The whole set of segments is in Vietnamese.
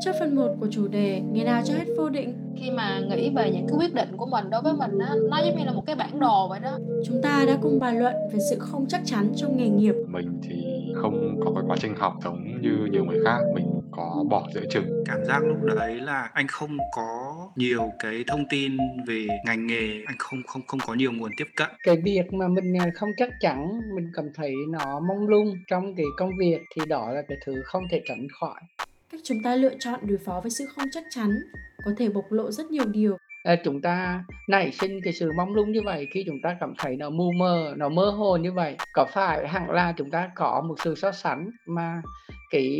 Trong phần 1 của chủ đề Ngày nào cho hết vô định Khi mà nghĩ về những cái quyết định của mình đối với mình á, nó giống như là một cái bản đồ vậy đó. Chúng ta đã cùng bàn luận về sự không chắc chắn trong nghề nghiệp. Mình thì không có cái quá trình học giống như nhiều người khác, mình có bỏ giữa chừng. Cảm giác lúc đấy là anh không có nhiều cái thông tin về ngành nghề, anh không không không có nhiều nguồn tiếp cận. Cái việc mà mình à, không chắc chắn, mình cảm thấy nó mông lung trong cái công việc thì đó là cái thứ không thể tránh khỏi. Cách chúng ta lựa chọn đối phó với sự không chắc chắn có thể bộc lộ rất nhiều điều. À, chúng ta nảy sinh cái sự mông lung như vậy khi chúng ta cảm thấy nó mù mờ, nó mơ hồ như vậy. Có phải hẳn là chúng ta có một sự so sánh mà cái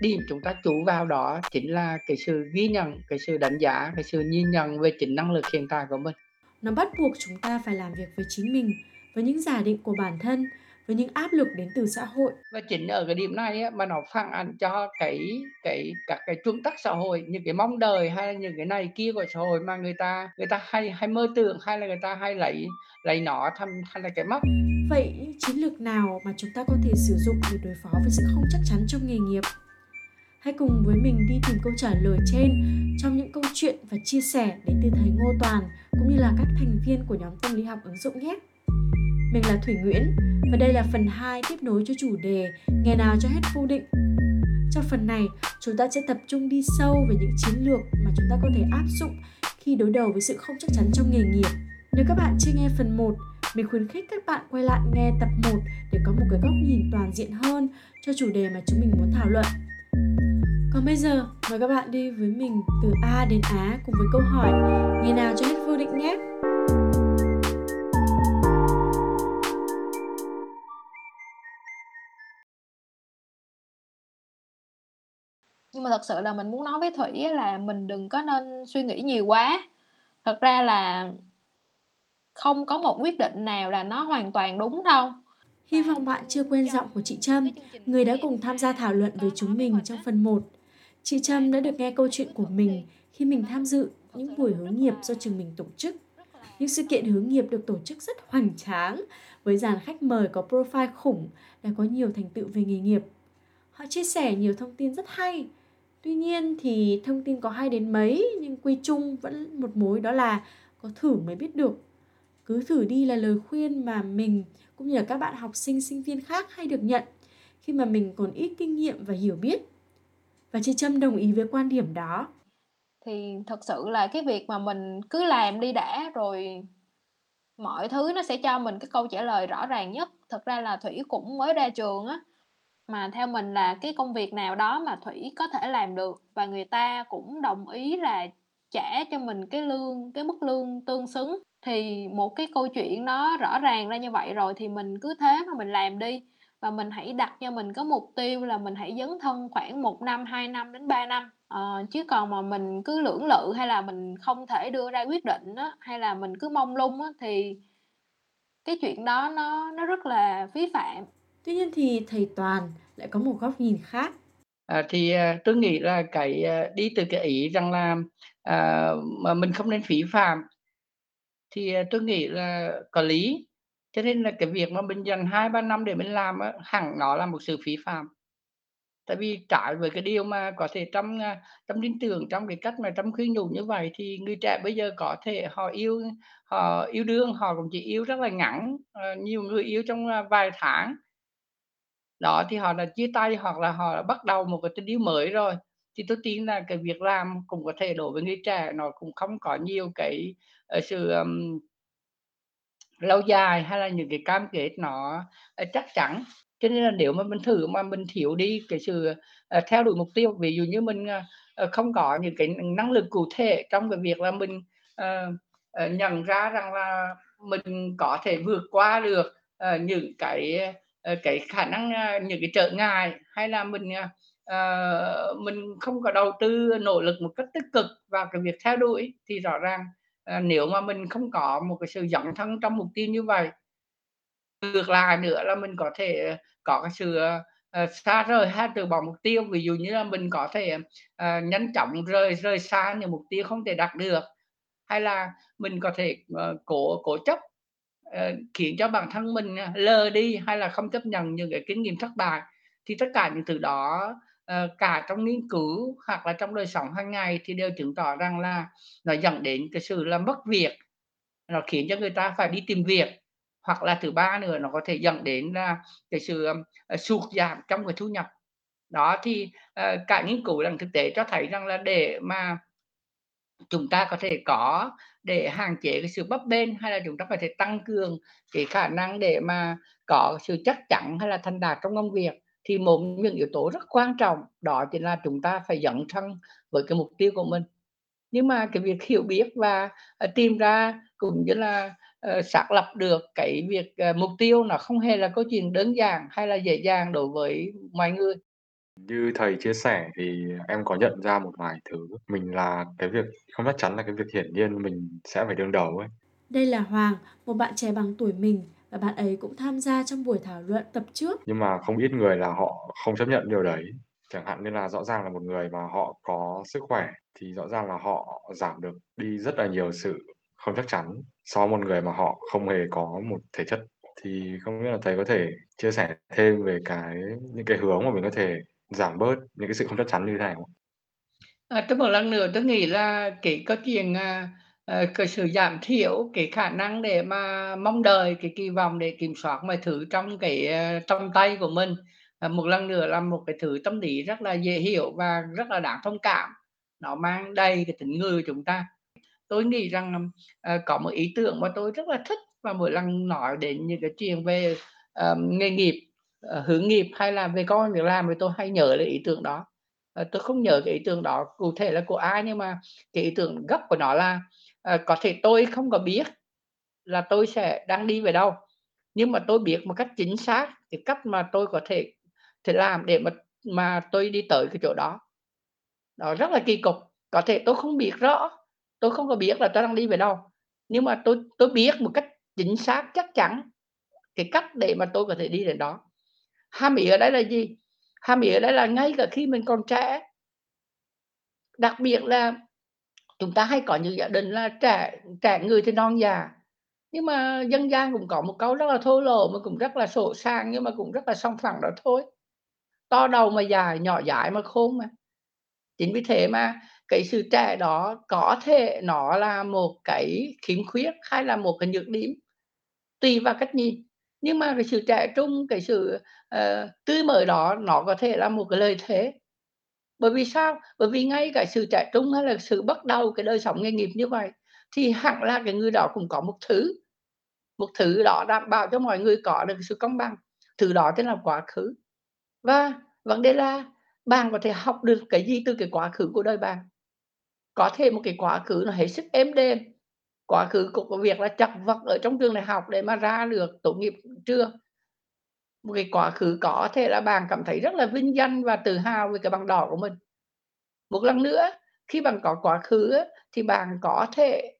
điểm chúng ta chú vào đó chính là cái sự ghi nhận, cái sự đánh giá, cái sự nhìn nhận về chính năng lực hiện tại của mình. Nó bắt buộc chúng ta phải làm việc với chính mình, với những giả định của bản thân với những áp lực đến từ xã hội. Và chính ở cái điểm này á, mà nó phản ảnh cho cái cái các cái chuẩn tắc xã hội những cái mong đợi hay là những cái này kia của xã hội mà người ta người ta hay hay mơ tưởng hay là người ta hay lấy lấy nó thành thành là cái mốc. Vậy chiến lược nào mà chúng ta có thể sử dụng để đối phó với sự không chắc chắn trong nghề nghiệp? Hãy cùng với mình đi tìm câu trả lời trên trong những câu chuyện và chia sẻ đến từ thầy Ngô Toàn cũng như là các thành viên của nhóm tâm lý học ứng dụng nhé. Mình là Thủy Nguyễn và đây là phần 2 tiếp nối cho chủ đề Ngày nào cho hết vô định. Trong phần này, chúng ta sẽ tập trung đi sâu về những chiến lược mà chúng ta có thể áp dụng khi đối đầu với sự không chắc chắn trong nghề nghiệp. Nếu các bạn chưa nghe phần 1, mình khuyến khích các bạn quay lại nghe tập 1 để có một cái góc nhìn toàn diện hơn cho chủ đề mà chúng mình muốn thảo luận. Còn bây giờ, mời các bạn đi với mình từ A đến Á cùng với câu hỏi Ngày nào cho hết vô định nhé! Nhưng mà thật sự là mình muốn nói với thủy là mình đừng có nên suy nghĩ nhiều quá thật ra là không có một quyết định nào là nó hoàn toàn đúng đâu Hy vọng bạn chưa quên giọng của chị Trâm, người đã cùng tham gia thảo luận với chúng mình trong phần 1. Chị Trâm đã được nghe câu chuyện của mình khi mình tham dự những buổi hướng nghiệp do trường mình tổ chức. Những sự kiện hướng nghiệp được tổ chức rất hoành tráng, với dàn khách mời có profile khủng, đã có nhiều thành tựu về nghề nghiệp. Họ chia sẻ nhiều thông tin rất hay, Tuy nhiên thì thông tin có hay đến mấy, nhưng quy chung vẫn một mối đó là có thử mới biết được. Cứ thử đi là lời khuyên mà mình cũng như là các bạn học sinh sinh viên khác hay được nhận khi mà mình còn ít kinh nghiệm và hiểu biết. Và chị Trâm đồng ý với quan điểm đó. Thì thật sự là cái việc mà mình cứ làm đi đã rồi mọi thứ nó sẽ cho mình cái câu trả lời rõ ràng nhất. Thật ra là Thủy cũng mới ra trường á mà theo mình là cái công việc nào đó mà thủy có thể làm được và người ta cũng đồng ý là trả cho mình cái lương cái mức lương tương xứng thì một cái câu chuyện nó rõ ràng ra như vậy rồi thì mình cứ thế mà mình làm đi. Và mình hãy đặt cho mình có mục tiêu là mình hãy dấn thân khoảng một năm hai năm đến 3 năm. À, chứ còn mà mình cứ lưỡng lự hay là mình không thể đưa ra quyết định á, hay là mình cứ mong lung á, thì cái chuyện đó nó nó rất là phí phạm. Tuy nhiên thì thầy Toàn lại có một góc nhìn khác. À, thì à, tôi nghĩ là cái à, đi từ cái ý rằng là à, mà mình không nên phí phạm thì à, tôi nghĩ là có lý. Cho nên là cái việc mà mình dành hai ba năm để mình làm á, hẳn nó là một sự phí phạm. Tại vì trái với cái điều mà có thể trong à, trong tin tưởng trong cái cách mà trong khuyên nhủ như vậy thì người trẻ bây giờ có thể họ yêu họ yêu đương họ cũng chỉ yêu rất là ngắn ờ, nhiều người yêu trong à, vài tháng đó, thì họ đã chia tay hoặc là họ đã bắt đầu một cái tình yêu mới rồi. Thì tôi tin là cái việc làm cũng có thể đối với người trẻ nó cũng không có nhiều cái, ờ, sự, um, lâu dài hay là những cái cam kết nó, uh, chắc chắn. Cho nên là nếu mà mình thử mà mình thiếu đi cái sự, uh, theo đuổi mục tiêu, ví dụ như mình, uh, không có những cái năng lực cụ thể trong cái việc là mình, uh, uh, nhận ra rằng là mình có thể vượt qua được, uh, những cái, Ờ, cái khả năng, à, những cái trở ngại hay là mình, uh, mình không có đầu tư nỗ lực một cách tích cực vào cái việc theo đuổi thì rõ ràng, uh, nếu mà mình không có một cái sự dấn thân trong mục tiêu như vậy ngược lại nữa là mình có thể có cái sự, uh, xa rời hay từ bỏ mục tiêu. Ví dụ như là mình có thể, uh, nhanh chóng rời rời xa những mục tiêu không thể đạt được, hay là mình có thể, uh, cố cố chấp, Ờ, khiến cho bản thân mình, à, lờ đi hay là không chấp nhận những cái kinh nghiệm thất bại. Thì tất cả những từ đó, ờ, cả trong nghiên cứu hoặc là trong đời sống hàng ngày thì đều chứng tỏ rằng là nó dẫn đến cái sự là mất việc, nó khiến cho người ta phải đi tìm việc. Hoặc là thứ ba nữa nó có thể dẫn đến là cái sự, ờ, sụt giảm trong cái thu nhập. Đó, thì, cả nghiên cứu rằng thực tế cho thấy rằng là để mà chúng ta có thể có để hạn chế cái sự bấp bênh, hay là chúng ta có thể tăng cường cái khả năng để mà có sự chắc chắn hay là thành đạt trong công việc, thì một những yếu tố rất quan trọng đó chính là chúng ta phải dẫn thân với cái mục tiêu của mình. Nhưng mà cái việc hiểu biết và, ờ, tìm ra cũng như là, uh, xác lập được cái việc, uh, mục tiêu nó không hề là câu chuyện đơn giản hay là dễ dàng đối với mọi người. Như thầy chia sẻ thì em có nhận ra một vài thứ, mình là cái việc không chắc chắn là cái việc hiển nhiên mình sẽ phải đương đầu ấy. Đây là Hoàng, một bạn trẻ bằng tuổi mình và bạn ấy cũng tham gia trong buổi thảo luận tập trước. Nhưng mà không ít người là họ không chấp nhận điều đấy. Chẳng hạn như là rõ ràng là một người mà họ có sức khỏe thì rõ ràng là họ giảm được đi rất là nhiều sự không chắc chắn so với một người mà họ không hề có một thể chất. Thì không biết là thầy có thể chia sẻ thêm về cái những cái hướng mà mình có thể giảm bớt những cái sự không chắc chắn như thế này không? À, tôi một lần nữa tôi nghĩ là cái câu chuyện, à, ờ, cái sự giảm thiểu cái khả năng để mà mong đợi, cái kỳ vọng để kiểm soát mọi thứ trong cái, ờ, trong tay của mình, à, một lần nữa là một cái thứ tâm lý rất là dễ hiểu và rất là đáng thông cảm, nó mang đầy cái tính người của chúng ta. Tôi nghĩ rằng, ờ, có một ý tưởng mà tôi rất là thích và mỗi lần nói đến những cái chuyện về, ờ, nghề nghiệp, Ờ, hướng nghiệp hay là về con việc làm thì tôi hay nhớ đến ý tưởng đó. Ờ, tôi không nhớ cái ý tưởng đó cụ thể là của ai nhưng mà cái ý tưởng gốc của nó là, ờ, có thể tôi không có biết là tôi sẽ đang đi về đâu, nhưng mà tôi biết một cách chính xác cái cách mà tôi có thể thể làm để mà mà tôi đi tới cái chỗ đó. Đó, rất là kỳ cục, có thể tôi không biết rõ, tôi không có biết là tôi đang đi về đâu, nhưng mà tôi tôi biết một cách chính xác, chắc chắn cái cách để mà tôi có thể đi đến đó ham ý ở đây là gì? ham ý ở đây là ngay cả khi mình còn trẻ đặc biệt là chúng ta hay có những gia đình là trẻ trẻ người thì non già, nhưng mà dân gian cũng có một câu rất là thô lỗ mà cũng rất là sổ sang nhưng mà cũng rất là song phẳng đó thôi: "To đầu mà dài, nhỏ dài mà khôn" mà. Chính vì thế mà cái sự trẻ đó có thể nó là một cái khiếm khuyết hay là một cái nhược điểm, tùy vào cách nhìn, nhưng mà cái sự trẻ trung, cái sự, uh, tươi mới đó nó có thể là một cái lợi thế. Bởi vì sao? Bởi vì ngay cả sự trẻ trung hay là sự bắt đầu cái đời sống nghề nghiệp như vậy, thì hẳn là cái người đó cũng có một thứ, một thứ đó đảm bảo cho mọi người có được sự công bằng, thứ đó tên là quá khứ. Và vấn đề là bạn có thể học được cái gì từ cái quá khứ của đời bạn? Có thể một cái quá khứ nó hết sức êm đềm, quá khứ của có việc là chặt vật ở trong trường đại học để mà ra được tốt nghiệp trường. Một cái quá khứ có thể là bạn cảm thấy rất là vinh danh và tự hào về cái bằng đỏ của mình. Một lần nữa, khi bạn có quá khứ thì bạn có thể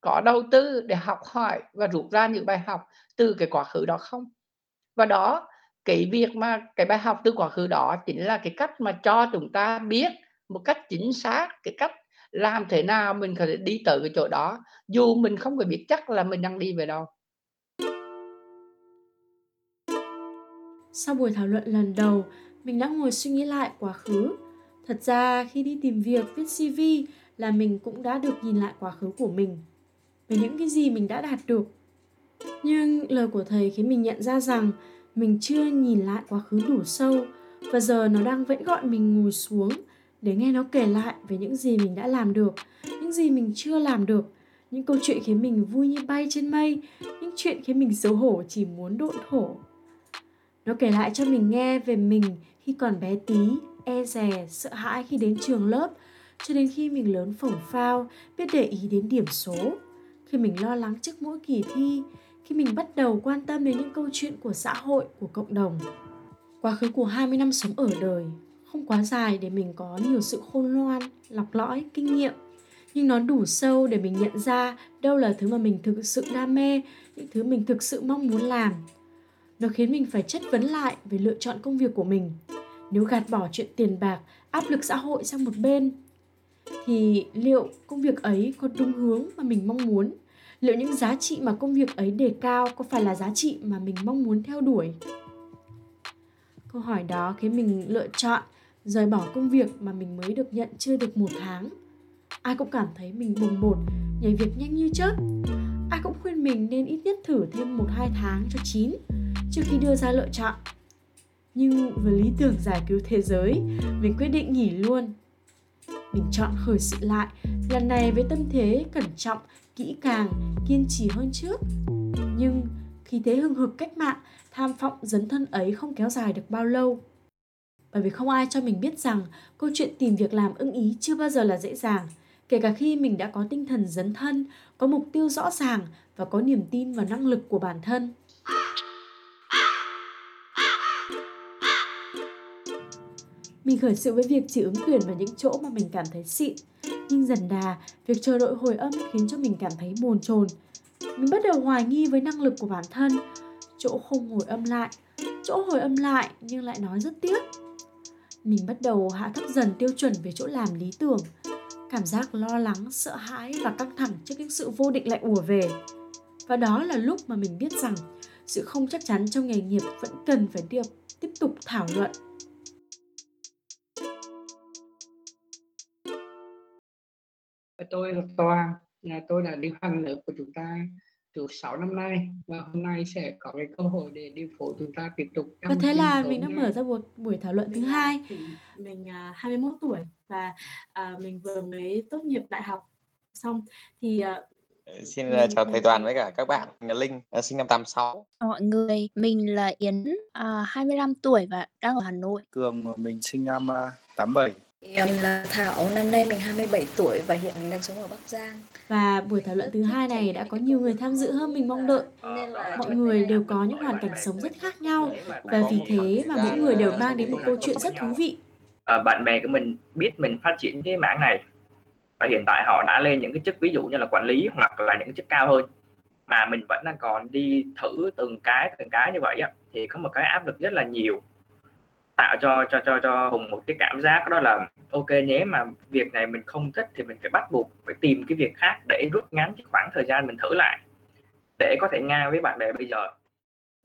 có đầu tư để học hỏi và rút ra những bài học từ cái quá khứ đó không? Và đó, cái việc mà cái bài học từ quá khứ đó chính là cái cách mà cho chúng ta biết một cách chính xác cái cách làm thế nào mình có thể đi tới cái chỗ đó, dù mình không có biết chắc là mình đang đi về đâu. Sau buổi thảo luận lần đầu, mình đã ngồi suy nghĩ lại quá khứ. Thật ra khi đi tìm việc, viết CV là mình cũng đã được nhìn lại quá khứ của mình, về những cái gì mình đã đạt được. Nhưng lời của thầy khiến mình nhận ra rằng mình chưa nhìn lại quá khứ đủ sâu và giờ nó đang vẫn gọi mình ngồi xuống để nghe nó kể lại về những gì mình đã làm được, những gì mình chưa làm được, những câu chuyện khiến mình vui như bay trên mây, những chuyện khiến mình xấu hổ chỉ muốn độn thổ. Nó kể lại cho mình nghe về mình khi còn bé tí, e dè, sợ hãi khi đến trường lớp, cho đến khi mình lớn phổng phao, biết để ý đến điểm số, khi mình lo lắng trước mỗi kỳ thi, khi mình bắt đầu quan tâm đến những câu chuyện của xã hội, của cộng đồng. Quá khứ của 20 năm sống ở đời không quá dài để mình có nhiều sự khôn ngoan, lọc lõi, kinh nghiệm nhưng nó đủ sâu để mình nhận ra đâu là thứ mà mình thực sự đam mê, những thứ mình thực sự mong muốn làm. Nó khiến mình phải chất vấn lại về lựa chọn công việc của mình. Nếu gạt bỏ chuyện tiền bạc, áp lực xã hội sang một bên, thì liệu công việc ấy có đúng hướng mà mình mong muốn? Liệu những giá trị mà công việc ấy đề cao có phải là giá trị mà mình mong muốn theo đuổi? Câu hỏi đó khiến mình lựa chọn rời bỏ công việc mà mình mới được nhận chưa được một tháng. Ai cũng cảm thấy mình bùng bột, nhảy việc nhanh như chớp. Ai cũng khuyên mình nên ít nhất thử thêm một hai tháng cho chín trước khi đưa ra lựa chọn. Nhưng với lý tưởng giải cứu thế giới, mình quyết định nghỉ luôn. Mình chọn khởi sự lại, lần này với tâm thế cẩn trọng, kỹ càng, kiên trì hơn trước. Nhưng khi thế hưng hực cách mạng, tham vọng dấn thân ấy không kéo dài được bao lâu. Bởi vì không ai cho mình biết rằng câu chuyện tìm việc làm ưng ý chưa bao giờ là dễ dàng, kể cả khi mình đã có tinh thần dấn thân, có mục tiêu rõ ràng và có niềm tin vào năng lực của bản thân. Mình khởi sự với việc chỉ ứng tuyển vào những chỗ mà mình cảm thấy xịn, nhưng dần đà, việc chờ đợi hồi âm khiến cho mình cảm thấy bồn chồn. Mình bắt đầu hoài nghi với năng lực của bản thân, chỗ không hồi âm lại, chỗ hồi âm lại nhưng lại nói rất tiếc. Mình bắt đầu hạ thấp dần tiêu chuẩn về chỗ làm lý tưởng, cảm giác lo lắng, sợ hãi và căng thẳng trước những sự vô định lại ùa về. Và đó là lúc mà mình biết rằng sự không chắc chắn trong nghề nghiệp vẫn cần phải được tiếp tục thảo luận. Tôi là Toàn, là tôi là điều hành lớp của chúng ta từ 6 năm nay và hôm nay sẽ có cái cơ hội để điều phối chúng ta tiếp tục và thế là mình đã mở ra một buổi thảo luận thứ hai mình uh, 21 tuổi và uh, mình vừa mới tốt nghiệp đại học xong thì uh, Xin uh, chào thầy Toàn với cả các bạn. Mình là Linh, uh, sinh năm 86. Mọi người, mình là Yến, uh, 25 tuổi và đang ở Hà Nội. Cường, mình sinh năm uh, 87. Mình là Thảo, năm nay mình 27 tuổi và hiện mình đang sống ở Bắc Giang. Và buổi thảo luận thứ hai này đã có nhiều người tham dự hơn mình mong đợi. Mọi người đều có những hoàn cảnh sống rất khác nhau và vì thế mà mỗi người đều mang đến một câu chuyện rất thú vị. À, bạn bè của mình biết mình phát triển cái mảng này và hiện tại họ đã lên những cái chức ví dụ như là quản lý hoặc là những cái chức cao hơn mà mình vẫn đang còn đi thử từng cái từng cái như vậy á thì có một cái áp lực rất là nhiều tạo cho cho cho cho hùng một cái cảm giác đó là, ok, nếu mà việc này mình không thích thì mình phải bắt buộc phải tìm cái việc khác để rút ngắn cái khoảng thời gian mình thử lại để có thể ngang với bạn bè bây giờ.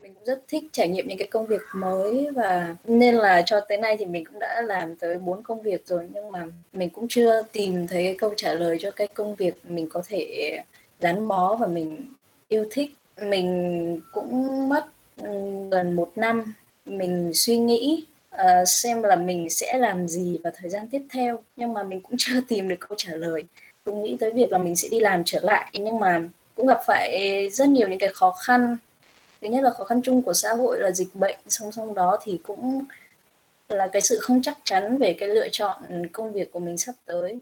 Mình cũng rất thích trải nghiệm những cái công việc mới và nên là cho tới nay thì mình cũng đã làm tới bốn công việc rồi, nhưng mà mình cũng chưa tìm thấy cái câu trả lời cho cái công việc mình có thể gắn bó và mình yêu thích. Mình cũng mất ừ, gần một năm mình suy nghĩ uh, xem là mình sẽ làm gì vào thời gian tiếp theo nhưng mà mình cũng chưa tìm được câu trả lời. Cũng nghĩ tới việc là mình sẽ đi làm trở lại nhưng mà cũng gặp phải rất nhiều những cái khó khăn. Thứ nhất là khó khăn chung của xã hội là dịch bệnh song song đó thì cũng là cái sự không chắc chắn về cái lựa chọn công việc của mình sắp tới.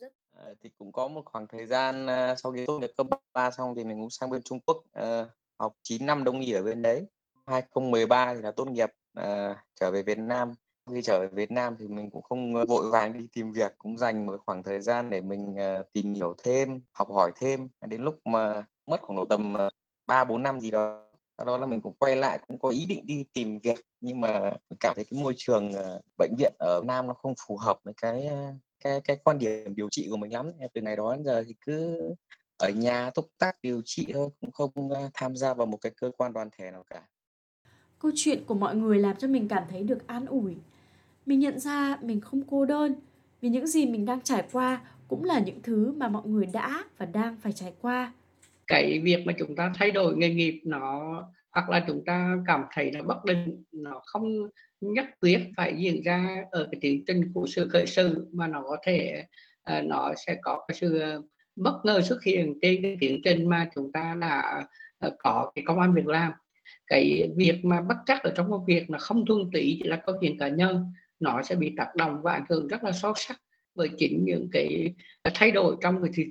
Rất... à, thì cũng có một khoảng thời gian ờ, sau khi tốt nghiệp cấp 3 xong thì mình cũng sang bên Trung Quốc uh, học 9 năm đông y ở bên đấy. 2013 thì là tốt nghiệp uh, trở về Việt Nam. Khi trở về Việt Nam thì mình cũng không ờ, vội vàng đi tìm việc cũng dành một khoảng thời gian để mình uh, tìm hiểu thêm học hỏi thêm. Đến lúc mà mất khoảng độ tầm ba bốn năm gì đó đó là mình cũng quay lại cũng có ý định đi tìm việc. Nhưng mà mình cảm thấy cái môi trường uh, bệnh viện ở Nam nó không phù hợp với cái cái cái quan điểm điều trị của mình lắm. Từ ngày đó đến giờ thì cứ ở nhà túc tác điều trị thôi cũng không uh, tham gia vào một cái cơ quan đoàn thể nào cả. Câu chuyện của mọi người làm cho mình cảm thấy được an ủi. Mình nhận ra mình không cô đơn, vì những gì mình đang trải qua cũng là những thứ mà mọi người đã và đang phải trải qua. Cái việc mà chúng ta thay đổi nghề nghiệp nó hoặc là chúng ta cảm thấy nó bất định nó không nhất quyết phải diễn ra ở cái tiến trình của sự khởi sự mà nó có thể uh, nó sẽ có cái sự ờ, bất ngờ xuất hiện trên cái tiến trình mà chúng ta đã uh, có cái công an việc làm cái việc mà bất chắc ở trong công việc là không thương tỷ chỉ là câu chuyện cá nhân nó sẽ bị tác động và ảnh hưởng rất là sâu sắc bởi chính những cái thay đổi trong cái thị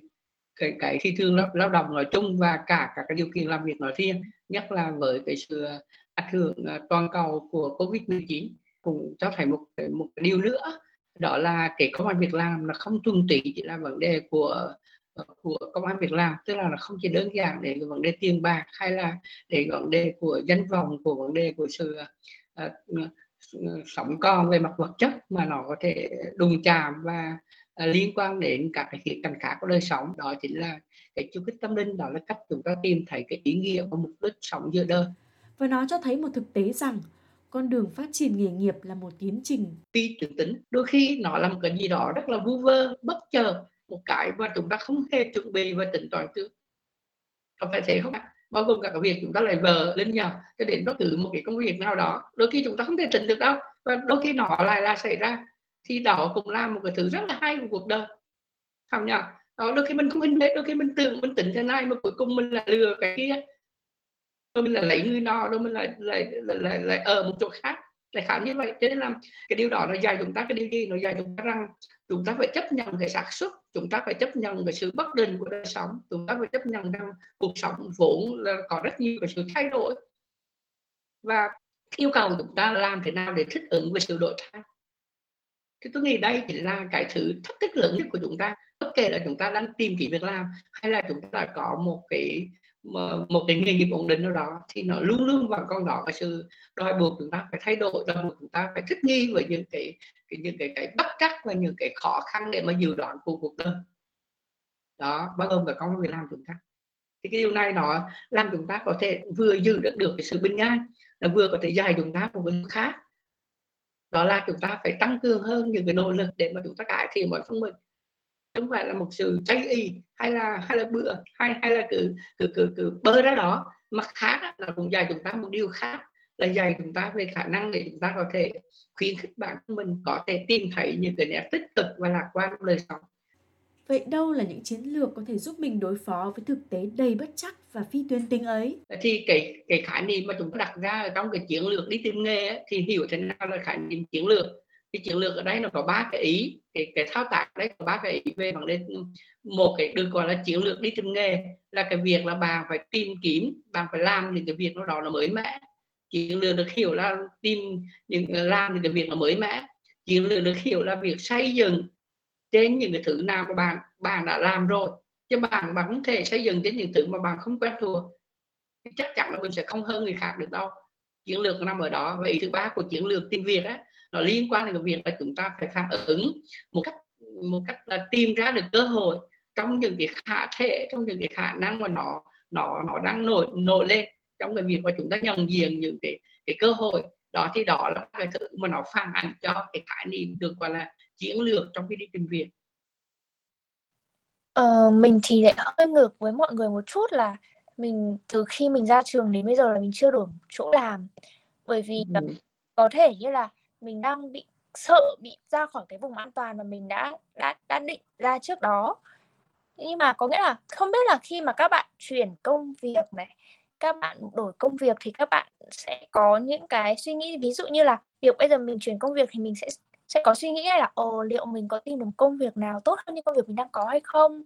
cái, cái thị trường lao, lao động nói chung và cả các cái điều kiện làm việc nói riêng nhất là với cái sự ảnh hưởng à, toàn cầu của covid 19 cũng cho thấy một một điều nữa đó là cái công an việc làm là không tuân tỷ chỉ là vấn đề của của công an việc làm tức là, là không chỉ đơn giản để vấn đề tiền bạc hay là để vấn đề của danh vọng của vấn đề của sự uh, sống còn về mặt vật chất mà nó có thể đụng chạm và uh, liên quan đến các cái khía cạnh khác của đời sống đó chính là cái chu kích tâm linh đó là cách chúng ta tìm thấy cái ý nghĩa và mục đích sống giữa đời và nó cho thấy một thực tế rằng con đường phát triển nghề nghiệp là một tiến trình. Phi tưởng tính, đôi khi nó là một cái gì đó rất là vu vơ, bất chợt, một cái mà chúng ta không hề chuẩn bị và tính toán trước. Có phải thế không ạ? bao gồm cả cái việc chúng ta lại vờ lên nhau cho đến bất cứ một cái công việc nào đó. Đôi khi chúng ta không thể trình được đâu và đôi khi nó lại là xảy ra. Thì đó cũng là một cái thứ rất là hay của cuộc đời. Không nhỉ đó đôi khi mình không hình đôi khi mình tưởng mình tỉnh thế này mà cuối cùng mình là lừa cái kia. Rồi mình là lấy người nọ rồi mình lại lại lại, lại, lại ở một chỗ khác lại khám như vậy. Cho nên là cái điều đó nó dạy chúng ta cái điều gì? Nó dạy chúng ta rằng chúng ta phải chấp nhận cái xác suất, chúng ta phải chấp nhận cái sự bất định của đời sống, chúng ta phải chấp nhận rằng cuộc sống vốn là có rất nhiều cái sự thay đổi. Và yêu cầu chúng ta làm thế nào để thích ứng với sự đổi thay? Thì tôi nghĩ đây chỉ là cái thứ thách thức lớn nhất của chúng ta. Bất kể là chúng ta đang tìm kiếm việc làm hay là chúng ta có một cái một cái nghề nghiệp ổn định nào đó thì nó luôn luôn vào con đó. Cái sự đòi buộc chúng ta phải thay đổi đòi buộc chúng ta phải thích nghi với những cái, cái những cái cái bất trắc và những cái khó khăn để mà dự đoán của cuộc đời. Đó bao gồm cả công việc làm chúng ta. Thì cái điều này nó làm chúng ta có thể vừa giữ được được cái sự bình an là vừa có thể dạy chúng ta một cái khác. Đó là chúng ta phải tăng cường hơn những cái nỗ lực để mà chúng ta cải thiện mọi phương mình không phải là một sự cháy y hay là hay là bữa hay hay là cứ cứ cứ cứ bơ ra đó mặt khác là cũng dạy chúng ta một điều khác là dạy chúng ta về khả năng để chúng ta có thể khuyến khích bản thân mình có thể tìm thấy những cái nét tích cực và lạc quan trong đời sống Vậy đâu là những chiến lược có thể giúp mình đối phó với thực tế đầy bất chắc và phi tuyến tính ấy? Thì cái cái khái niệm mà chúng ta đặt ra ở trong cái chiến lược đi tìm nghề ấy, thì hiểu thế nào là khái niệm chiến lược? Cái chiến lược ở đây nó có ba cái ý, cái cái thao tác đấy có ba cái ý về bằng lên một cái được gọi là chiến lược đi tìm nghề là cái việc là bạn phải tìm kiếm, bạn phải làm những cái việc nó đó là mới mẻ. Chiến lược được hiểu là tìm những làm những cái việc nó mới mẻ. Chiến lược được hiểu là việc xây dựng trên những cái thứ nào mà bạn bạn đã làm rồi chứ bạn bạn không thể xây dựng trên những thứ mà bạn không quen thuộc chắc chắn là mình sẽ không hơn người khác được đâu chiến lược nằm ở đó và ý thứ ba của chiến lược tìm việc á nó liên quan đến cái việc là chúng ta phải phản ứng một cách một cách là tìm ra được cơ hội trong những cái khả thể trong những cái khả năng mà nó nó nó đang nổi nổi lên trong cái việc mà chúng ta nhận diện những cái cái cơ hội đó thì đó là cái thứ mà nó phản ảnh cho cái khái niệm được gọi là chiến lược trong khi đi tìm việc Ờ, mình thì lại hơi ngược với mọi người một chút là mình từ khi mình ra trường đến bây giờ là mình chưa đủ chỗ làm. Bởi vì Ừm. có thể như là mình đang bị sợ bị ra khỏi cái vùng an toàn mà mình đã đã đã định ra trước đó. Nhưng mà có nghĩa là không biết là khi mà các bạn chuyển công việc này, các bạn đổi công việc thì các bạn sẽ có những cái suy nghĩ ví dụ như là việc bây giờ mình chuyển công việc thì mình sẽ sẽ có suy nghĩ là ồ liệu mình có tìm được công việc nào tốt hơn như công việc mình đang có hay không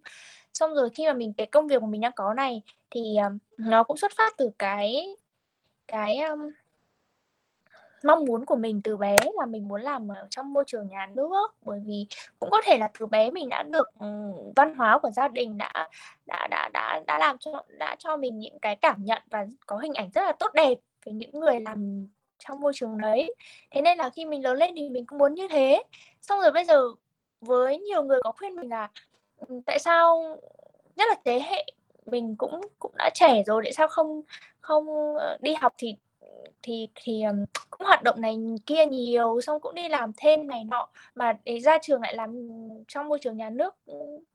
xong rồi khi mà mình cái công việc mà mình đang có này thì um, nó cũng xuất phát từ cái cái um, mong muốn của mình từ bé là mình muốn làm ở trong môi trường nhà nước. Bởi vì cũng có thể là từ bé mình đã được um, văn hóa của gia đình đã đã đã đã đã làm cho đã cho mình những cái cảm nhận và có hình ảnh rất là tốt đẹp về những người làm trong môi trường đấy. Thế nên là khi mình lớn lên thì mình cũng muốn như thế. Xong rồi bây giờ với nhiều người có khuyên mình là ừ, tại sao nhất là thế hệ mình cũng cũng đã trẻ rồi tại sao không không ờ, đi học thì thì thì cũng hoạt động này kia nhiều, xong cũng đi làm thêm này nọ, mà để ra trường lại làm trong môi trường nhà nước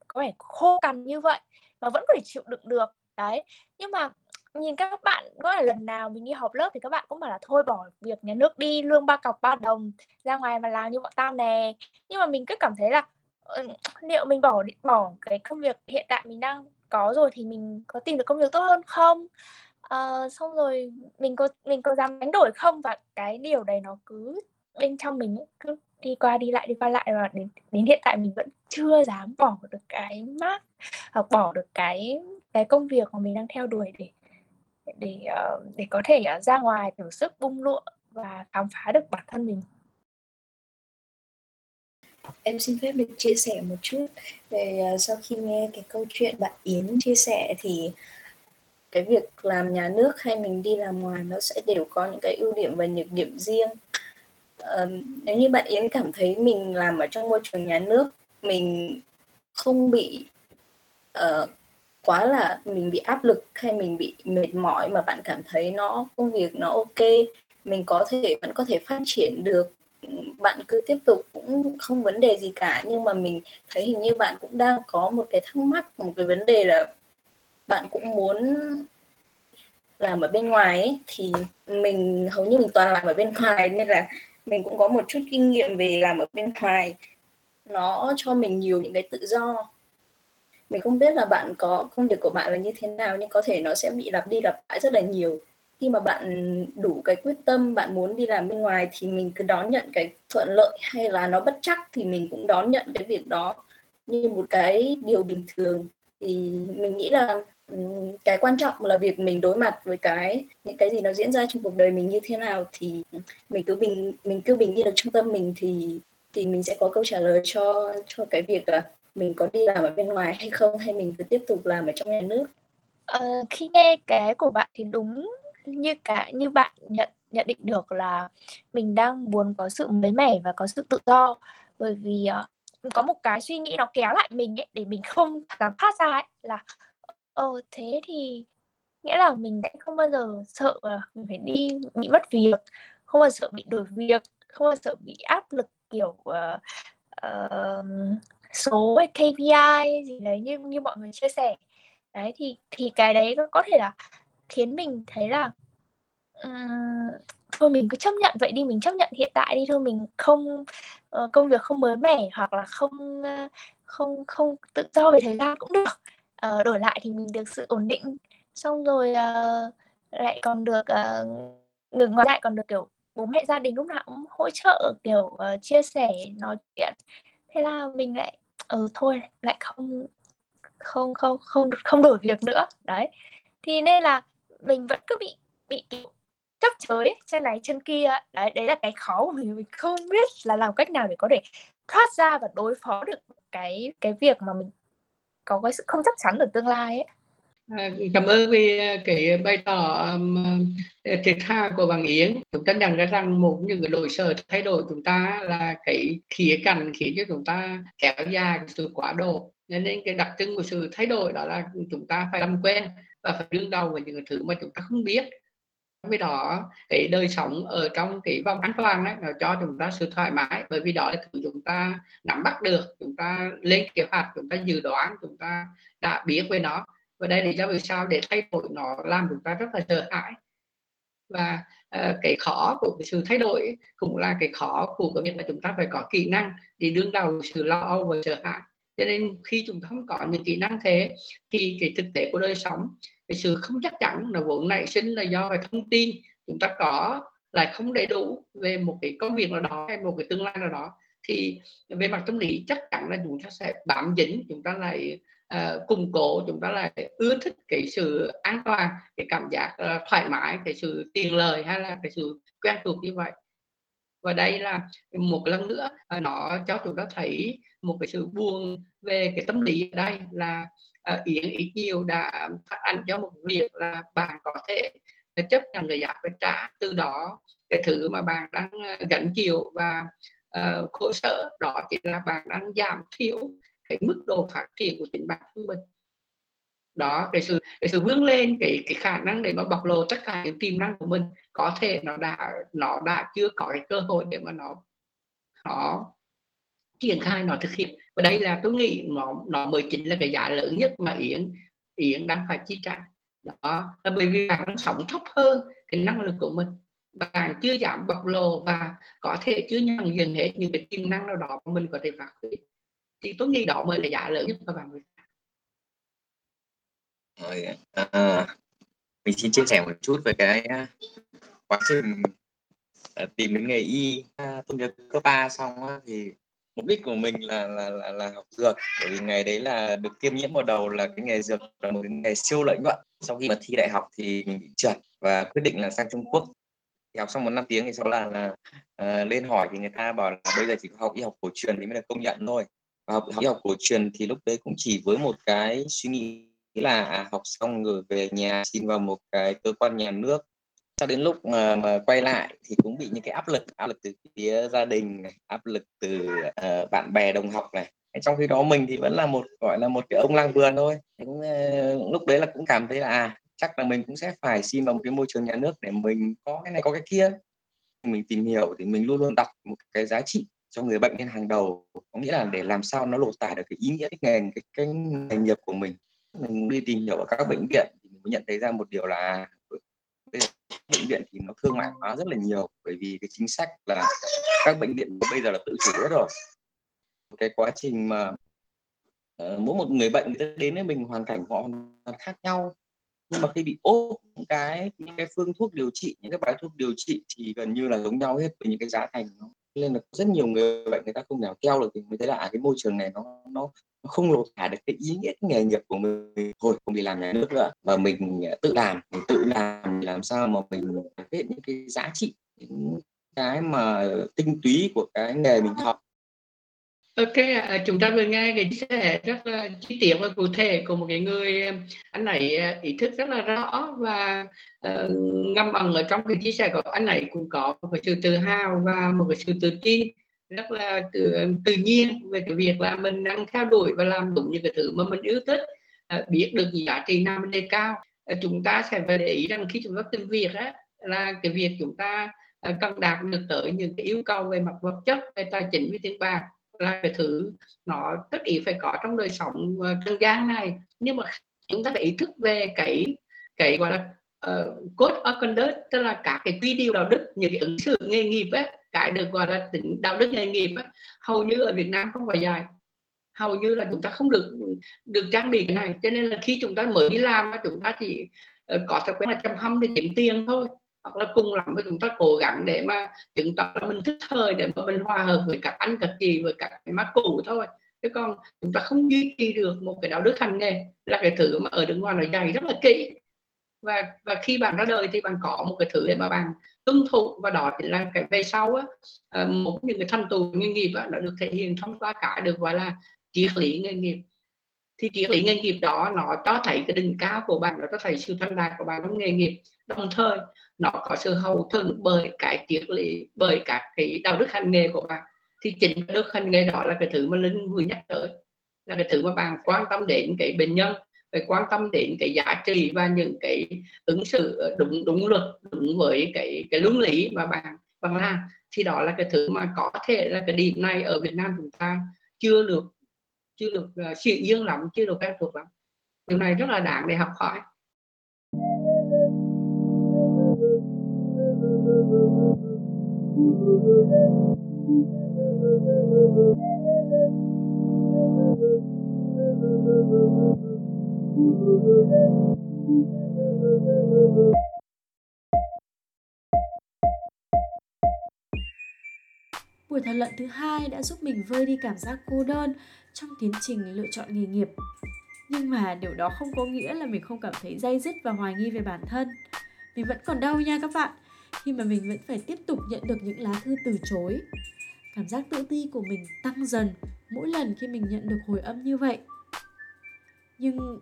có vẻ khô cằn như vậy mà vẫn có thể chịu đựng được. Đấy, nhưng mà nhìn các bạn có là lần nào mình đi họp lớp thì các bạn cũng bảo là thôi bỏ việc nhà nước đi, lương ba cọc ba đồng, ra ngoài mà làm như bọn tao nè. Nhưng mà mình cứ cảm thấy là ờ, liệu mình bỏ bỏ cái công việc hiện tại mình đang có rồi thì mình có tìm được công việc tốt hơn không? Ờ, xong rồi mình có mình có dám đánh đổi không? Và cái điều đấy nó cứ bên trong mình cứ đi qua đi lại đi qua lại và đến đến hiện tại mình vẫn chưa dám bỏ được cái mác hoặc à, bỏ được cái cái công việc mà mình đang theo đuổi để để ờ, để có thể ờ, ra ngoài thử sức bung lụa và khám phá được bản thân mình. Em xin phép được chia sẻ một chút về ờ, sau khi nghe cái câu chuyện bạn Yến chia sẻ thì cái việc làm nhà nước hay mình đi làm ngoài nó sẽ đều có những cái ưu điểm và nhược điểm riêng. Uh, nếu như bạn Yến cảm thấy mình làm ở trong môi trường nhà nước mình không bị uh, quá là mình bị áp lực hay mình bị mệt mỏi mà bạn cảm thấy nó công việc nó ok mình có thể vẫn có thể phát triển được bạn cứ tiếp tục cũng không vấn đề gì cả. Nhưng mà mình thấy hình như bạn cũng đang có một cái thắc mắc một cái vấn đề là bạn cũng muốn làm ở bên ngoài ấy, thì mình hầu như mình toàn làm ở bên ngoài nên là mình cũng có một chút kinh nghiệm về làm ở bên ngoài. Nó cho mình nhiều những cái tự do. Mình không biết là bạn có công việc của bạn là như thế nào nhưng có thể nó sẽ bị lặp đi lặp lại rất là nhiều. Khi mà bạn đủ cái quyết tâm bạn muốn đi làm bên ngoài thì mình cứ đón nhận cái thuận lợi hay là nó bất chắc thì mình cũng đón nhận cái việc đó như một cái điều bình thường. Thì mình nghĩ là Ừ, cái quan trọng là việc mình đối mặt với cái những cái gì nó diễn ra trong cuộc đời mình như thế nào thì mình cứ bình mình cứ bình yên được trong tâm mình thì thì mình sẽ có câu trả lời cho cho cái việc là mình có đi làm ở bên ngoài hay không hay mình cứ tiếp tục làm ở trong nhà nước. Ờ, khi nghe cái của bạn thì đúng như cả như bạn nhận nhận định được là mình đang muốn có sự mới mẻ và có sự tự do. Bởi vì uh, có một cái suy nghĩ nó kéo lại mình ấy để mình không dám thoát ra ấy là ờ thế thì nghĩa là mình sẽ không bao giờ sợ là mình phải đi bị mất việc không bao giờ sợ bị đổi việc không bao giờ sợ bị áp lực kiểu uh, uh, số KPI gì đấy như như mọi người chia sẻ. Đấy thì thì cái đấy có thể là khiến mình thấy là uh, thôi mình cứ chấp nhận vậy đi mình chấp nhận hiện tại đi thôi mình không uh, công việc không mới mẻ hoặc là không uh, không không tự do về thời gian cũng được uh, đổi lại thì mình được sự ổn định. Xong rồi uh, lại còn được uh, ngừng ngoài lại còn được kiểu bố mẹ gia đình lúc nào cũng hỗ trợ kiểu uh, chia sẻ nói chuyện. Thế là mình lại ừ thôi lại không không không không không đổi việc nữa. Đấy. Thì nên là mình vẫn cứ bị bị kiểu chấp chới chân này chân kia. Đấy đấy là cái khó của mình mình không biết là làm cách nào để có thể thoát ra và đối phó được cái cái việc mà mình có cái sự không chắc chắn ở tương lai ấy. À, cảm ơn vì à, cái bày tỏ um, à, thiệt tha của bạn Yến. Chúng ta nhận ra rằng một những cái đổi sở thay đổi chúng ta là cái khía cạnh khiến cho chúng ta kéo dài sự quá độ. Nên cái đặc trưng của sự thay đổi đó là chúng ta phải làm quen và phải đương đầu với những thứ mà chúng ta không biết vì đó cái đời sống ở trong cái vòng an toàn đấy nó cho chúng ta sự thoải mái. Bởi vì đó là thứ chúng ta nắm bắt được chúng ta lên kế hoạch chúng ta dự đoán chúng ta đã biết về nó. Và đây là do vì sao để thay đổi nó làm chúng ta rất là sợ hãi. Và uh, cái khó của cái sự thay đổi cũng là cái khó của cái việc là chúng ta phải có kỹ năng để đương đầu sự lo âu và sợ hãi cho nên khi chúng ta không có những kỹ năng thế thì cái thực tế của đời sống cái sự không chắc chắn là vốn nảy sinh là do cái thông tin. Chúng ta có lại không đầy đủ về một cái công việc nào đó hay một cái tương lai nào đó thì về mặt tâm lý chắc chắn là chúng ta sẽ bám dính chúng ta lại uh, củng cố chúng ta lại ưa thích cái sự an toàn cái cảm giác uh, thoải mái cái sự tiền lời hay là cái sự quen thuộc như vậy và đây là một lần nữa à, nó cho chúng ta thấy một cái sự buồn về cái tâm lý ở đây là uh, yến ít nhiều đã phát ảnh cho một việc là bạn có thể à, chấp nhận người giá phải trả. Từ đó cái thứ mà bạn đang gánh chịu và uh, khổ sở đó chỉ là bạn đang giảm thiểu cái mức độ phát triển của chính bản thân mình đó, cái sự cái sự vươn lên, cái cái khả năng để mà bộc lộ tất cả những tiềm năng của mình, có thể nó đã nó đã chưa có cái cơ hội để mà nó nó triển khai, nó thực hiện. Và đây là tôi nghĩ nó nó mới chính là cái giá lớn nhất mà yến yến đang phải chi trả. Đó, là bởi vì bạn đang sống thấp hơn cái năng lực của mình. Bạn chưa giảm bộc lộ và có thể chưa nhận diện hết những cái tiềm năng nào đó mình có thể phát huy. Thì tôi nghĩ đó mới là giá lớn nhất mà bạn rồi à, mình xin chia sẻ một chút về cái à, quá trình à, tìm đến nghề y à, tốt nghiệp cấp 3 xong thì mục đích của mình là là là, là học dược. Bởi vì ngày đấy là được tiêm nhiễm vào đầu là cái nghề dược là một nghề siêu lợi nhuận. Sau khi mà thi đại học thì mình bị trượt và quyết định là sang Trung Quốc. Thì học xong một năm tiếng thì sau là là uh, lên hỏi thì người ta bảo là bây giờ chỉ có học y học cổ truyền thì mới được công nhận thôi. Và học, học y học cổ truyền thì lúc đấy cũng chỉ với một cái suy nghĩ là à, học xong rồi về nhà xin vào một cái cơ quan nhà nước. Cho đến lúc mà, mà quay lại thì cũng bị những cái áp lực áp lực từ phía gia đình này, áp lực từ uh, bạn bè đồng học này. Trong khi đó mình thì vẫn là một gọi là một cái ông lang vườn thôi. Cũng, uh, lúc đấy là cũng cảm thấy là à chắc là mình cũng sẽ phải xin vào một cái môi trường nhà nước để mình có cái này có cái kia. Mình tìm hiểu thì mình luôn luôn đặt một cái giá trị cho người bệnh lên hàng đầu. Có nghĩa là để làm sao nó lột tả được cái ý nghĩa cái nghề cái, cái nghề nghiệp của mình mình đi tìm hiểu ở các bệnh viện thì mình mới nhận thấy ra một điều là bệnh viện thì nó thương mại hóa rất là nhiều bởi vì cái chính sách là các bệnh viện bây giờ là tự chủ hết rồi. Cái quá trình mà uh, mỗi một người bệnh người ta đến với mình hoàn cảnh họ khác nhau. Nhưng mà khi bị ốp những cái những cái phương thuốc điều trị những cái bài thuốc điều trị thì gần như là giống nhau hết với những cái giá thành nó nên là rất nhiều người bệnh người ta không nào theo được thì mới thấy là à, cái môi trường này nó nó nó không lột tả được cái ý nghĩa cái nghề nghiệp của mình. Hồi không đi làm nhà nước nữa. Và mình à, tự làm mình tự làm làm sao mà mình biết những cái giá trị những cái mà tinh túy của cái nghề mình học. Ok, à, chúng ta vừa nghe cái chia sẻ rất là chi tiết và cụ thể của một cái người anh này à, ý thức rất là rõ và uh, ngâm ẩn ở trong cái chia sẻ của anh này cũng có một cái sự tự hào và một cái sự tự tin rất là tự, tự nhiên về cái việc là mình đang theo đuổi và làm đúng những cái thứ mà mình yêu thích uh, biết được giá trị nào mình đề cao. Uh, chúng ta sẽ phải để ý rằng khi chúng ta tìm việc á là cái việc chúng ta uh, cần đạt được tới những cái yêu cầu về mặt vật chất về tài chính với tiền bạc là cái thứ nó tất yếu phải có trong đời sống ờ, uh, trần gian này. Nhưng mà chúng ta phải ý thức về cái cái gọi là uh, code of conduct tức là các cái quy điều đạo đức những cái ứng xử nghề nghiệp ấy cái được gọi là tính đạo đức nghề nghiệp ấy hầu như ở Việt Nam không phải dài hầu như là chúng ta không được được trang bị cái này. Cho nên là khi chúng ta mới đi làm chúng ta chỉ uh, có thói quen là chăm hâm để kiếm tiền thôi hoặc là cùng lắm với chúng ta cố gắng để mà chứng tỏ là mình thích thời để mà mình hòa hợp với các anh các chị với các má mắt cũ thôi. Chứ còn chúng ta không duy trì được một cái đạo đức hành nghề là cái thứ mà ở nước ngoài nó dày rất là kỹ. Và và khi bạn ra đời thì bạn có một cái thứ để mà bạn tuân thủ và đó chính là cái về sau á ờ, một những cái thành tựu nghề nghiệp á, nó được thể hiện thông qua cả được gọi là triết lý nghề nghiệp. Thì triết lý nghề nghiệp đó nó cho thấy cái đỉnh cao của bạn nó cho thấy sự thành đạt của bạn trong nghề nghiệp đồng thời nó có sự hậu thuẫn bởi cái triết lý bởi các cái đạo đức hành nghề của bạn. Thì chính đạo đức hành nghề đó là cái thứ mà linh vừa nhắc tới là cái thứ mà bạn quan tâm đến cái bệnh nhân phải quan tâm đến cái giá trị và những cái ứng xử ờ, đúng đúng luật đúng với cái cái luân lý mà bạn bạn làm. Thì đó là cái thứ mà có thể là cái điểm này ở Việt Nam chúng ta chưa được chưa được uh, xuyên dương lắm chưa được quen thuộc lắm. Điều này rất là đáng để học hỏi. Buổi thảo luận thứ hai đã giúp mình vơi đi cảm giác cô đơn trong tiến trình lựa chọn nghề nghiệp. Nhưng mà điều đó không có nghĩa là mình không cảm thấy dây dứt và hoài nghi về bản thân. Mình vẫn còn đau nha các bạn, khi mà mình vẫn phải tiếp tục nhận được những lá thư từ chối. Cảm giác tự ti của mình tăng dần mỗi lần khi mình nhận được hồi âm như vậy. Nhưng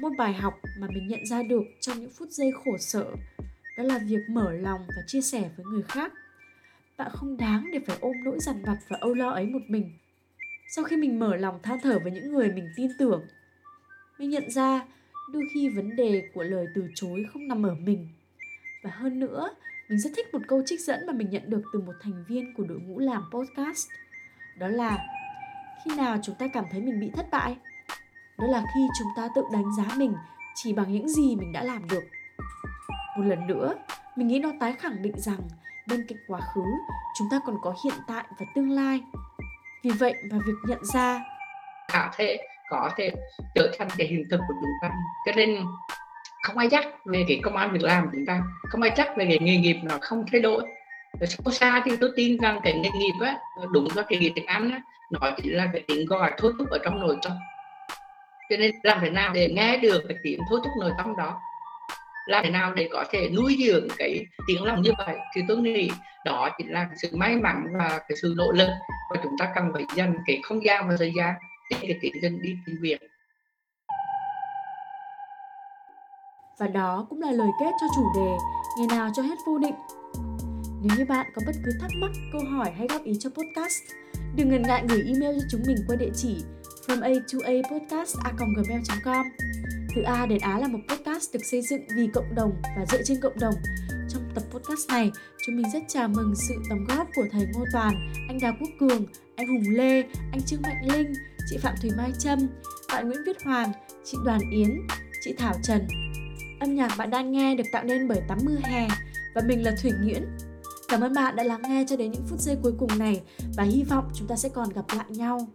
một bài học mà mình nhận ra được trong những phút giây khổ sở đó là việc mở lòng và chia sẻ với người khác bạn không đáng để phải ôm nỗi dằn vặt và âu lo ấy một mình sau khi mình mở lòng than thở với những người mình tin tưởng, mình nhận ra đôi khi vấn đề của lời từ chối không nằm ở mình và hơn nữa mình rất thích một câu trích dẫn mà mình nhận được từ một thành viên của đội ngũ làm podcast. Đó là, khi nào chúng ta cảm thấy mình bị thất bại? Đó là khi chúng ta tự đánh giá mình chỉ bằng những gì mình đã làm được. Một lần nữa, mình nghĩ nó tái khẳng định rằng bên cạnh quá khứ, chúng ta còn có hiện tại và tương lai. Vì vậy mà việc nhận ra có thể có thể trở thành cái hiện thực của chúng ta. Cho nên không ai chắc về cái công an việc làm của chúng ta. Không ai chắc về cái nghề nghiệp nó không thay đổi. Ở sâu xa thì tôi tin rằng cái nghề nghiệp á đúng là cái nghề tiếng Anh á, nó chỉ là cái tiếng gọi thôi thúc ở trong nội tâm. Cho nên làm thế nào để nghe được cái tiếng thôi thúc nội tâm đó? Làm thế nào để có thể nuôi dưỡng cái tiếng lòng như vậy? Thì tôi nghĩ đó chỉ là sự may mắn và cái sự nỗ lực và chúng ta cần phải dành cái không gian và thời gian để cái tiến trình đi tìm việc. Và đó cũng là lời kết cho chủ đề ngày nào cho hết vô định. Nếu như bạn có bất cứ thắc mắc câu hỏi hay góp ý cho podcast đừng ngần ngại gửi email cho chúng mình qua địa chỉ from a to a podcast a com. Từ A đến Á là một podcast được xây dựng vì cộng đồng và dựa trên cộng đồng. Trong tập tập podcast này, chúng mình rất chào mừng sự đóng góp của thầy Ngô Toàn, anh Đào Quốc Cường, anh Hùng Lê, anh Trương Mạnh Linh, chị Phạm Thùy Mai Trâm, bạn Nguyễn Viết Hoàng, chị Đoàn Yến, chị Thảo Trần. Âm nhạc bạn đang nghe được tạo nên bởi Tắm Mưa Hè và mình là Thủy Nguyễn. Cảm ơn bạn đã lắng nghe cho đến những phút giây cuối cùng này và hy vọng chúng ta sẽ còn gặp lại nhau.